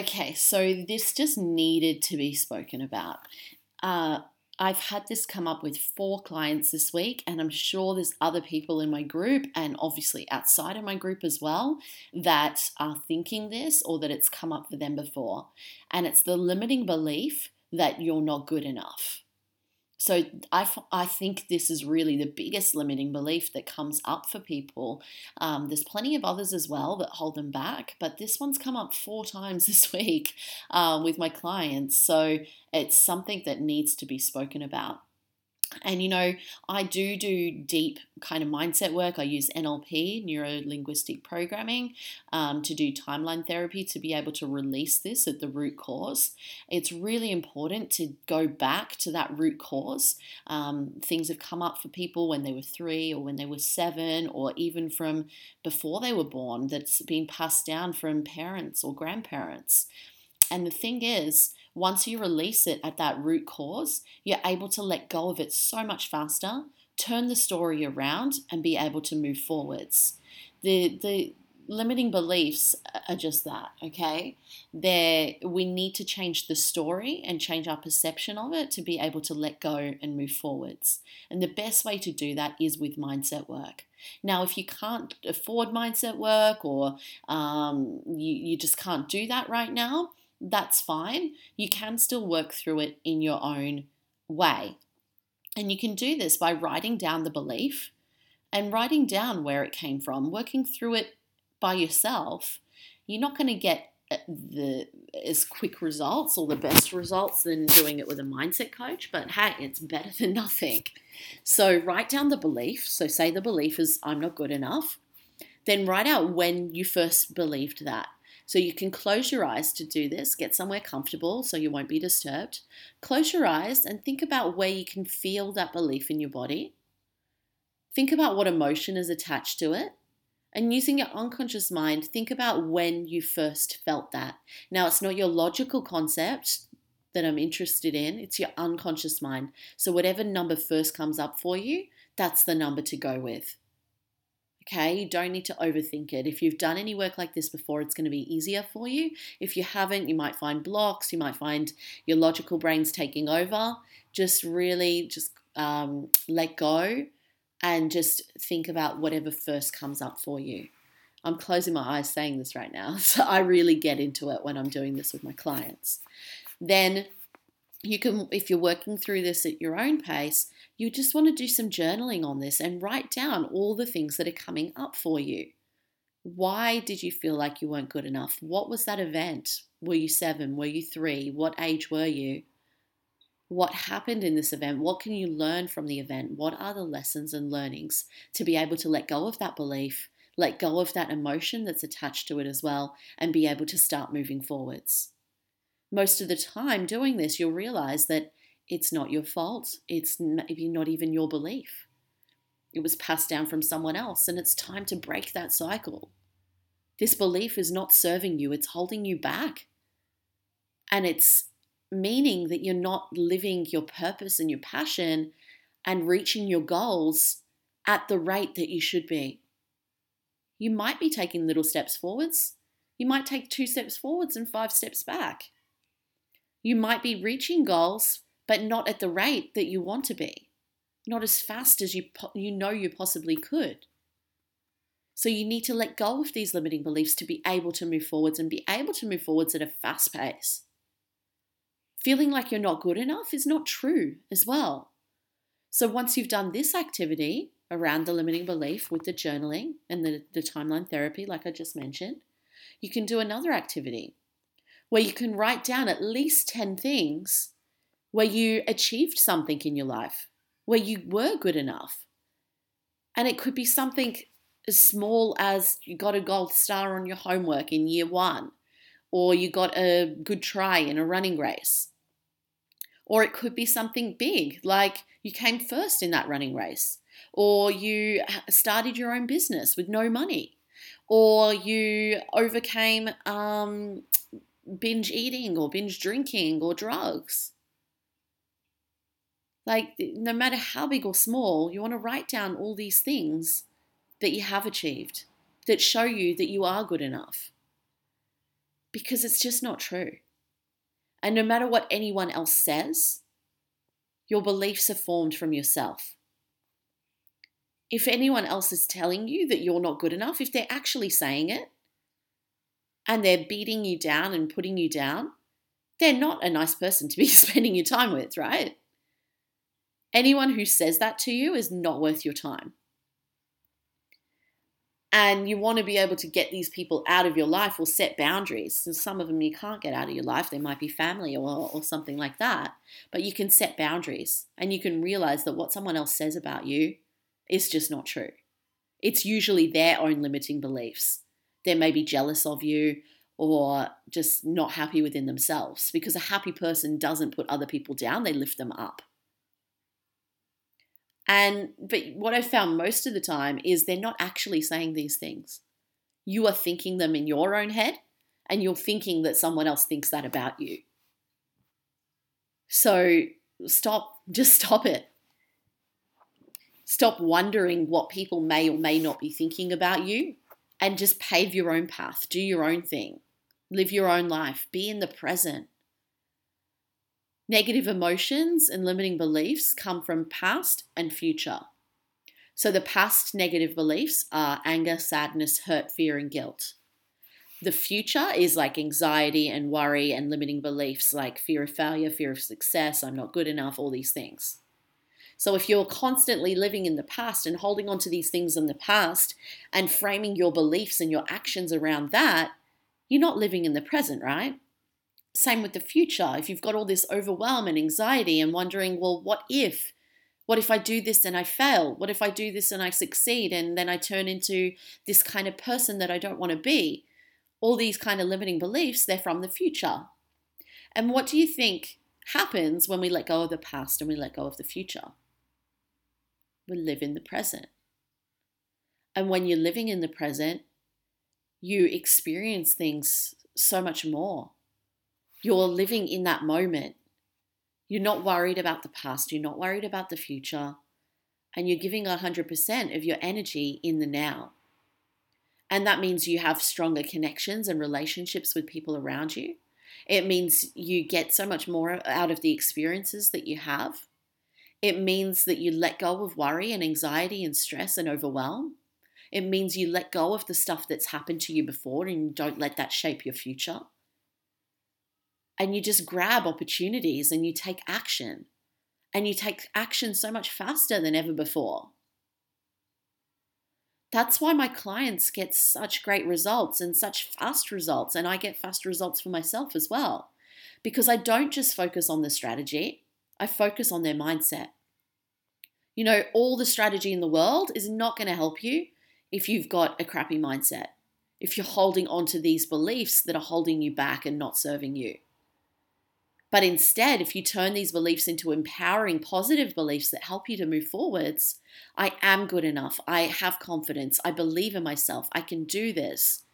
Okay, so this just needed to be spoken about. Uh, I've had this come up with four clients this week, and I'm sure there's other people in my group and obviously outside of my group as well that are thinking this or that it's come up for them before. And it's the limiting belief that you're not good enough. So I, I think this is really the biggest limiting belief that comes up for people. Um, there's plenty of others as well that hold them back, but this one's come up four times this week uh, with my clients. So it's something that needs to be spoken about. And you know, I do do deep kind of mindset work. I use NLP, neuro linguistic programming, um, to do timeline therapy to be able to release this at the root cause. It's really important to go back to that root cause. Um, things have come up for people when they were three or when they were seven, or even from before they were born that's been passed down from parents or grandparents. And the thing is, once you release it at that root cause, you're able to let go of it so much faster, turn the story around, and be able to move forwards. The, the limiting beliefs are just that, okay? There, we need to change the story and change our perception of it to be able to let go and move forwards. And the best way to do that is with mindset work. Now, if you can't afford mindset work or um, you, you just can't do that right now, that's fine. You can still work through it in your own way. And you can do this by writing down the belief and writing down where it came from, working through it by yourself. You're not going to get uh, the as quick results or the best results than doing it with a mindset coach, but hey, it's better than nothing. So write down the belief. So say the belief is I'm not good enough. Then write out when you first believed that. So you can close your eyes to do this, get somewhere comfortable so you won't be disturbed. Close your eyes and think about where you can feel that belief in your body. Think about what emotion is attached to it. And using your unconscious mind, think about when you first felt that. Now, it's not your logical concept that I'm interested in, it's your unconscious mind. So, whatever number first comes up for you, that's the number to go with. Okay, you don't need to overthink it. If you've done any work like this before, it's going to be easier for you. If you haven't, you might find blocks, you might find your logical brain's taking over. Just really just um, let go and just think about whatever first comes up for you. I'm closing my eyes saying this right now, so I really get into it when I'm doing this with my clients. Then you can, if you're working through this at your own pace, you just want to do some journaling on this and write down all the things that are coming up for you. Why did you feel like you weren't good enough? What was that event? Were you seven? Were you three? What age were you? What happened in this event? What can you learn from the event? What are the lessons and learnings to be able to let go of that belief, let go of that emotion that's attached to it as well, and be able to start moving forwards? most of the time doing this, you'll realize that it's not your fault. It's maybe not even your belief. It was passed down from someone else, and it's time to break that cycle. This belief is not serving you, it's holding you back. And it's meaning that you're not living your purpose and your passion and reaching your goals at the rate that you should be. You might be taking little steps forwards. You might take two steps forwards and five steps back. You might be reaching goals, but not at the rate that you want to be, not as fast as you, you know you possibly could. So you need to let go of these limiting beliefs to be able to move forwards and be able to move forwards at a fast pace. Feeling like you're not good enough is not true as well. So once you've done this activity around the limiting belief with the journaling and the, the timeline therapy, like I just mentioned, you can do another activity where you can write down at least 10 things where you achieved something in your life, where you were good enough. And it could be something as small as you got a gold star on your homework in year one, or you got a good try in a running race. Or it could be something big, like you came first in that running race, or you started your own business with no money, or you overcame um, binge eating or binge drinking or drugs. Like, no matter how big or small, you want to write down all these things that you have achieved that show you that you are good enough. because it's just not true. And no matter what anyone else says, your beliefs are formed from yourself. If anyone else is telling you that you're not good enough, if they're actually saying it and they're beating you down and putting you down, they're not a nice person to be spending your time with, right? Anyone who says that to you is not worth your time. And you want to be able to get these people out of your life or set boundaries. And some of them you can't get out of your life. They might be family or, or something like that. But you can set boundaries and you can realize that what someone else says about you is just not true. It's usually their own limiting beliefs. They may be jealous of you or just not happy within themselves because a happy person doesn't put other people down, they lift them up. And but what I've found most of the time is they're not actually saying these things. You are thinking them in your own head, and you're thinking that someone else thinks that about you. So stop, just stop it. Stop wondering what people may or may not be thinking about you and just pave your own path, do your own thing, live your own life, be in the present. Negative emotions and limiting beliefs come from past and future. So the past negative beliefs are anger, sadness, hurt, fear, and guilt. The future is like anxiety and worry and limiting beliefs like fear of failure, fear of success, I'm not good enough, all these things. So if you're constantly living in the past and holding on to these things in the past and framing your beliefs and your actions around that, you're not living in the present, right? Same with the future. If you've got all this overwhelm and anxiety and wondering, well, what if? What if I do this and I fail? What if I do this and I succeed and then I turn into this kind of person that I don't want to be? All these kind of limiting beliefs, they're from the future. And what do you think happens when we let go of the past and we let go of the future? We live in the present. And when you're living in the present, you experience things so much more you're living in that moment. You're not worried about the past, you're not worried about the future, and you're giving 100% of your energy in the now. And that means you have stronger connections and relationships with people around you. It means you get so much more out of the experiences that you have. It means that you let go of worry and anxiety and stress and overwhelm. It means you let go of the stuff that's happened to you before and you don't let that shape your future and you just grab opportunities and you take action. And you take action so much faster than ever before. That's why my clients get such great results and such fast results, and I get fast results for myself as well. Because I don't just focus on the strategy, I focus on their mindset. You know, all the strategy in the world is not going to help you if you've got a crappy mindset, if you're holding on to these beliefs that are holding you back and not serving you. But instead, if you turn these beliefs into empowering positive beliefs that help you to move forwards, I am good enough. I have confidence. I believe in myself. I can do this.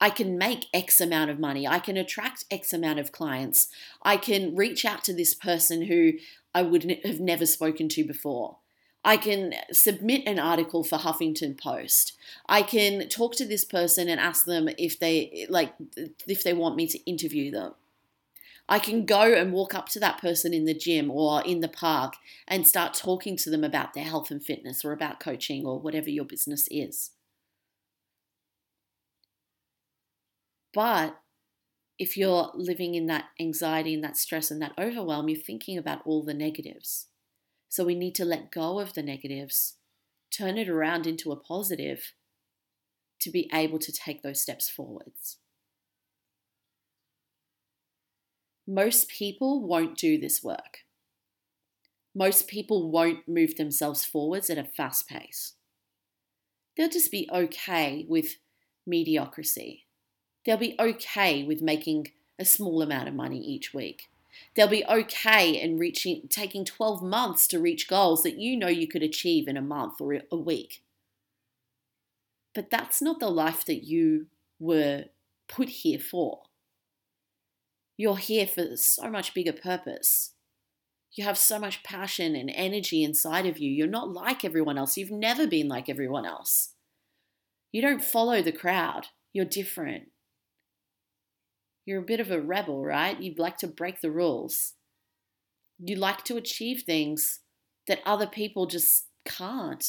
I can make X amount of money. I can attract X amount of clients. I can reach out to this person who I would have never spoken to before. I can submit an article for Huffington Post. I can talk to this person and ask them if they like if they want me to interview them. I can go and walk up to that person in the gym or in the park and start talking to them about their health and fitness or about coaching or whatever your business is. But if you're living in that anxiety and that stress and that overwhelm, you're thinking about all the negatives. So we need to let go of the negatives, turn it around into a positive to be able to take those steps forwards. Most people won't do this work. Most people won't move themselves forwards at a fast pace. They'll just be okay with mediocrity. They'll be okay with making a small amount of money each week. They'll be okay in reaching taking 12 months to reach goals that you know you could achieve in a month or a week. But that's not the life that you were put here for. You're here for so much bigger purpose. You have so much passion and energy inside of you. You're not like everyone else. You've never been like everyone else. You don't follow the crowd. You're different. You're a bit of a rebel, right? You'd like to break the rules. You like to achieve things that other people just can't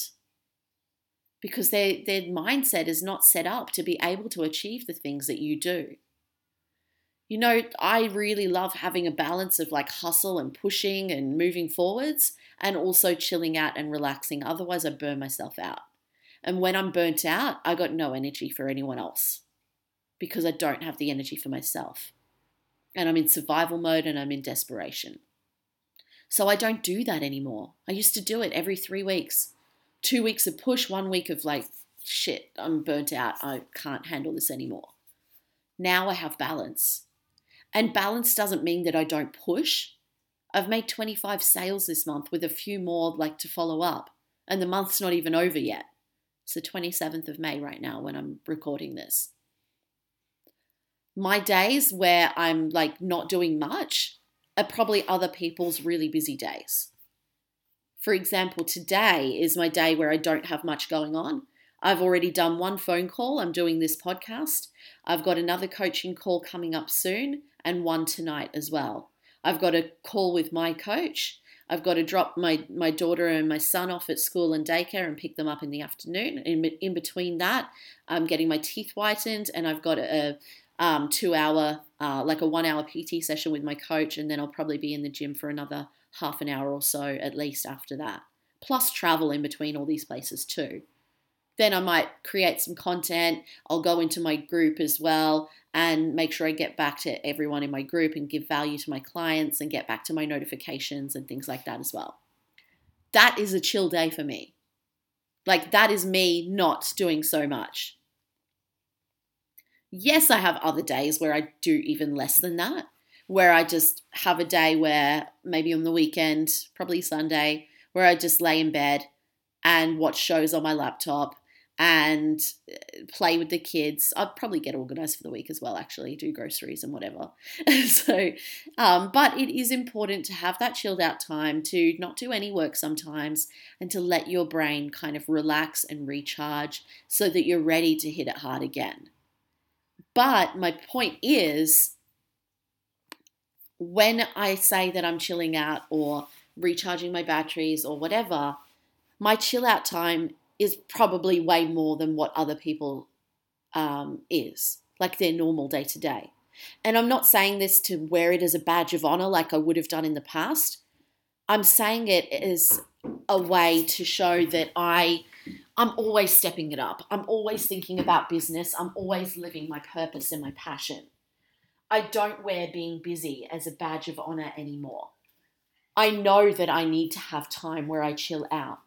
because their, their mindset is not set up to be able to achieve the things that you do. You know, I really love having a balance of like hustle and pushing and moving forwards and also chilling out and relaxing. Otherwise, I burn myself out. And when I'm burnt out, I got no energy for anyone else because I don't have the energy for myself. And I'm in survival mode and I'm in desperation. So I don't do that anymore. I used to do it every three weeks two weeks of push, one week of like, shit, I'm burnt out. I can't handle this anymore. Now I have balance. And balance doesn't mean that I don't push. I've made 25 sales this month with a few more like to follow up. And the month's not even over yet. It's the 27th of May right now when I'm recording this. My days where I'm like not doing much are probably other people's really busy days. For example, today is my day where I don't have much going on. I've already done one phone call. I'm doing this podcast. I've got another coaching call coming up soon and one tonight as well. I've got a call with my coach. I've got to drop my, my daughter and my son off at school and daycare and pick them up in the afternoon. In, in between that, I'm getting my teeth whitened and I've got a, um, two hour, uh, like a one hour PT session with my coach. And then I'll probably be in the gym for another half an hour or so at least after that, plus travel in between all these places too. Then I might create some content. I'll go into my group as well and make sure I get back to everyone in my group and give value to my clients and get back to my notifications and things like that as well. That is a chill day for me. Like, that is me not doing so much. Yes, I have other days where I do even less than that where I just have a day where maybe on the weekend, probably Sunday, where I just lay in bed and watch shows on my laptop and uh, play with the kids. I'd probably get organized for the week as well, actually, do groceries and whatever. so, um, but it is important to have that chilled out time to not do any work sometimes and to let your brain kind of relax and recharge so that you're ready to hit it hard again. But my point is, when I say that I'm chilling out or recharging my batteries or whatever, my chill out time is probably way more than what other people um, is, like their normal day to day. And I'm not saying this to wear it as a badge of honor like I would have done in the past. I'm saying it as a way to show that I I'm always stepping it up. I'm always thinking about business. I'm always living my purpose and my passion. I don't wear being busy as a badge of honor anymore. I know that I need to have time where I chill out,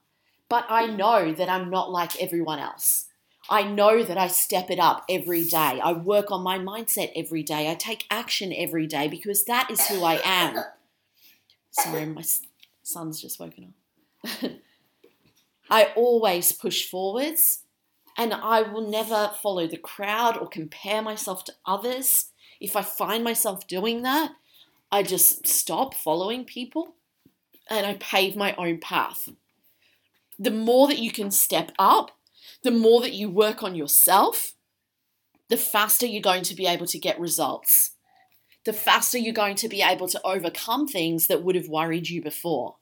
but I know that I'm not like everyone else. I know that I step it up every day. I work on my mindset every day. I take action every day because that is who I am. Sorry, my son's just woken up. I always push forwards and I will never follow the crowd or compare myself to others if I find myself doing that, I just stop following people and I pave my own path. The more that you can step up, the more that you work on yourself, the faster you're going to be able to get results. The faster you're going to be able to overcome things that would have worried you before.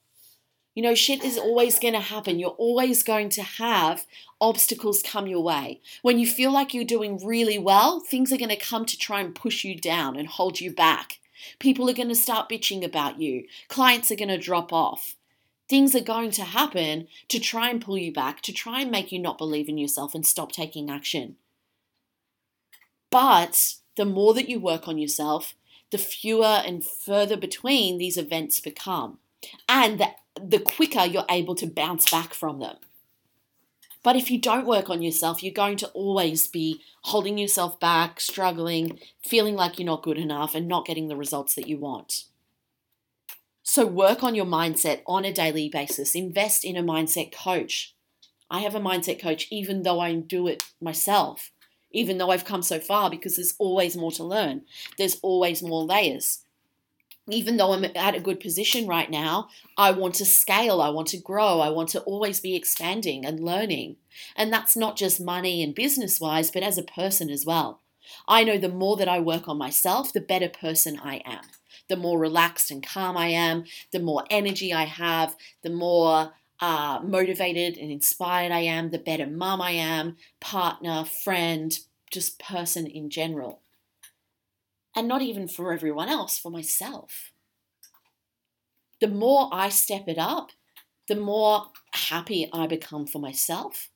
You know, shit is always going to happen. You're always going to have obstacles come your way. When you feel like you're doing really well, things are going to come to try and push you down and hold you back. People are going to start bitching about you. Clients are going to drop off. Things are going to happen to try and pull you back, to try and make you not believe in yourself and stop taking action. But the more that you work on yourself, the fewer and further between these events become. And the the quicker you're able to bounce back from them. But if you don't work on yourself, you're going to always be holding yourself back, struggling, feeling like you're not good enough, and not getting the results that you want. So, work on your mindset on a daily basis. Invest in a mindset coach. I have a mindset coach, even though I do it myself, even though I've come so far, because there's always more to learn, there's always more layers even though I'm at a good position right now, I want to scale, I want to grow, I want to always be expanding and learning. And that's not just money and business wise, but as a person as well. I know the more that I work on myself, the better person I am. The more relaxed and calm I am, the more energy I have, the more uh, motivated and inspired I am, the better mum I am, partner, friend, just person in general. And not even for everyone else, for myself. The more I step it up, the more happy I become for myself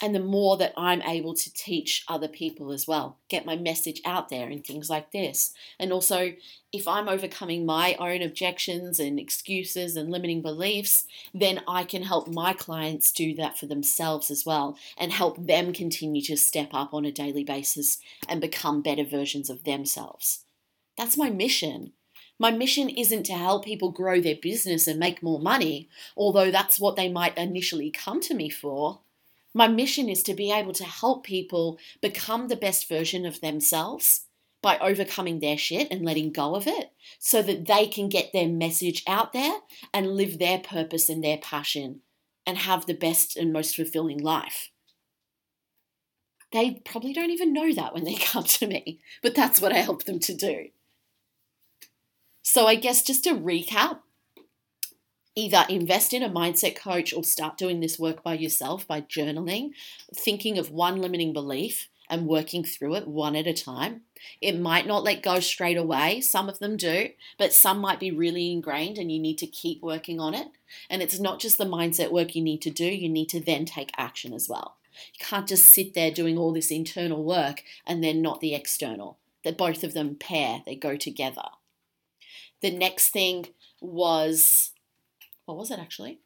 and the more that I'm able to teach other people as well, get my message out there and things like this. And also, if I'm overcoming my own objections and excuses and limiting beliefs, then I can help my clients do that for themselves as well and help them continue to step up on a daily basis and become better versions of themselves. That's my mission. My mission isn't to help people grow their business and make more money, although that's what they might initially come to me for. My mission is to be able to help people become the best version of themselves by overcoming their shit and letting go of it so that they can get their message out there and live their purpose and their passion and have the best and most fulfilling life. They probably don't even know that when they come to me, but that's what I help them to do. So, I guess just to recap, either invest in a mindset coach or start doing this work by yourself by journaling, thinking of one limiting belief and working through it one at a time. It might not let go straight away. Some of them do, but some might be really ingrained and you need to keep working on it. And it's not just the mindset work you need to do, you need to then take action as well. You can't just sit there doing all this internal work and then not the external. That both of them pair, they go together. The next thing was what was it actually?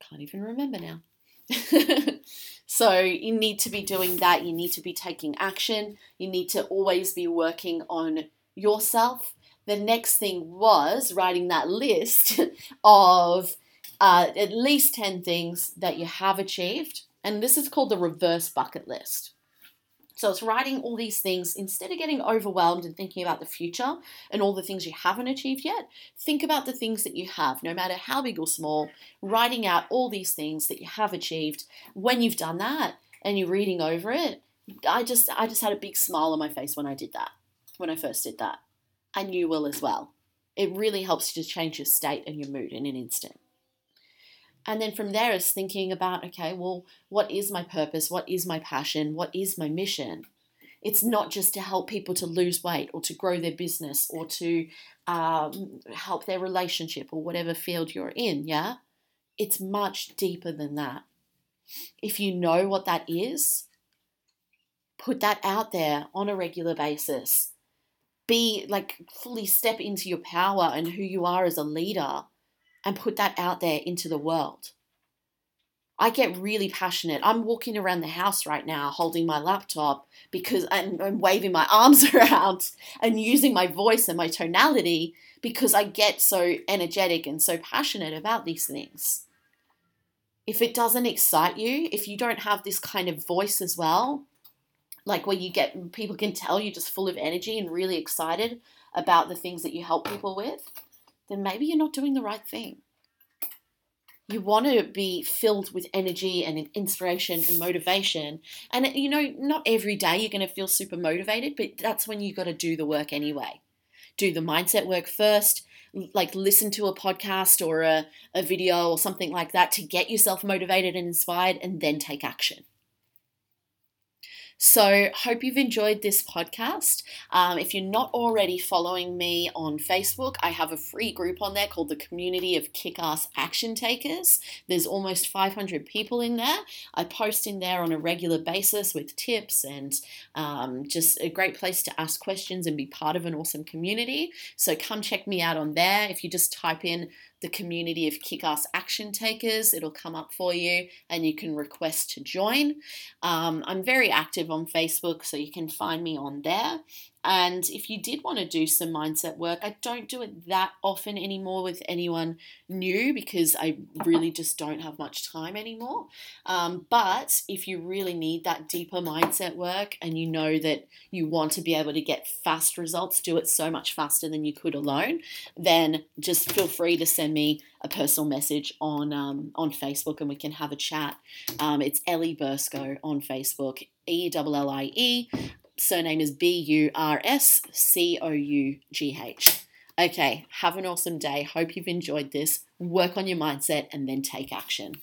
Can't even remember now. so you need to be doing that. You need to be taking action. You need to always be working on yourself. The next thing was writing that list of uh, at least 10 things that you have achieved. And this is called the reverse bucket list. So it's writing all these things instead of getting overwhelmed and thinking about the future and all the things you haven't achieved yet. Think about the things that you have, no matter how big or small, writing out all these things that you have achieved. When you've done that and you're reading over it, I just I just had a big smile on my face when I did that. When I first did that. And you will as well. It really helps you to change your state and your mood in an instant. And then from there is thinking about, okay, well, what is my purpose? What is my passion? What is my mission? It's not just to help people to lose weight or to grow their business or to um, help their relationship or whatever field you're in, yeah? It's much deeper than that. If you know what that is, put that out there on a regular basis. Be like fully step into your power and who you are as a leader and put that out there into the world. I get really passionate. I'm walking around the house right now holding my laptop because and waving my arms around and using my voice and my tonality because I get so energetic and so passionate about these things. If it doesn't excite you, if you don't have this kind of voice as well, like where you get people can tell you're just full of energy and really excited about the things that you help people with, then maybe you're not doing the right thing. You want to be filled with energy and inspiration and motivation. And, you know, not every day you're going to feel super motivated, but that's when you've got to do the work anyway. Do the mindset work first, like listen to a podcast or a, a video or something like that to get yourself motivated and inspired, and then take action. So, hope you've enjoyed this podcast. Um, if you're not already following me on Facebook, I have a free group on there called the Community of Kick Ass Action Takers. There's almost 500 people in there. I post in there on a regular basis with tips and um, just a great place to ask questions and be part of an awesome community. So, come check me out on there. If you just type in the community of kick ass action takers. It'll come up for you and you can request to join. Um, I'm very active on Facebook, so you can find me on there. And if you did want to do some mindset work, I don't do it that often anymore with anyone new because I really just don't have much time anymore. Um, but if you really need that deeper mindset work and you know that you want to be able to get fast results, do it so much faster than you could alone, then just feel free to send me a personal message on um, on Facebook and we can have a chat. Um, it's Ellie Burscough on Facebook, E L L I E surname is B U R S C O U G H. Okay, have an awesome day. Hope you've enjoyed this. Work on your mindset and then take action.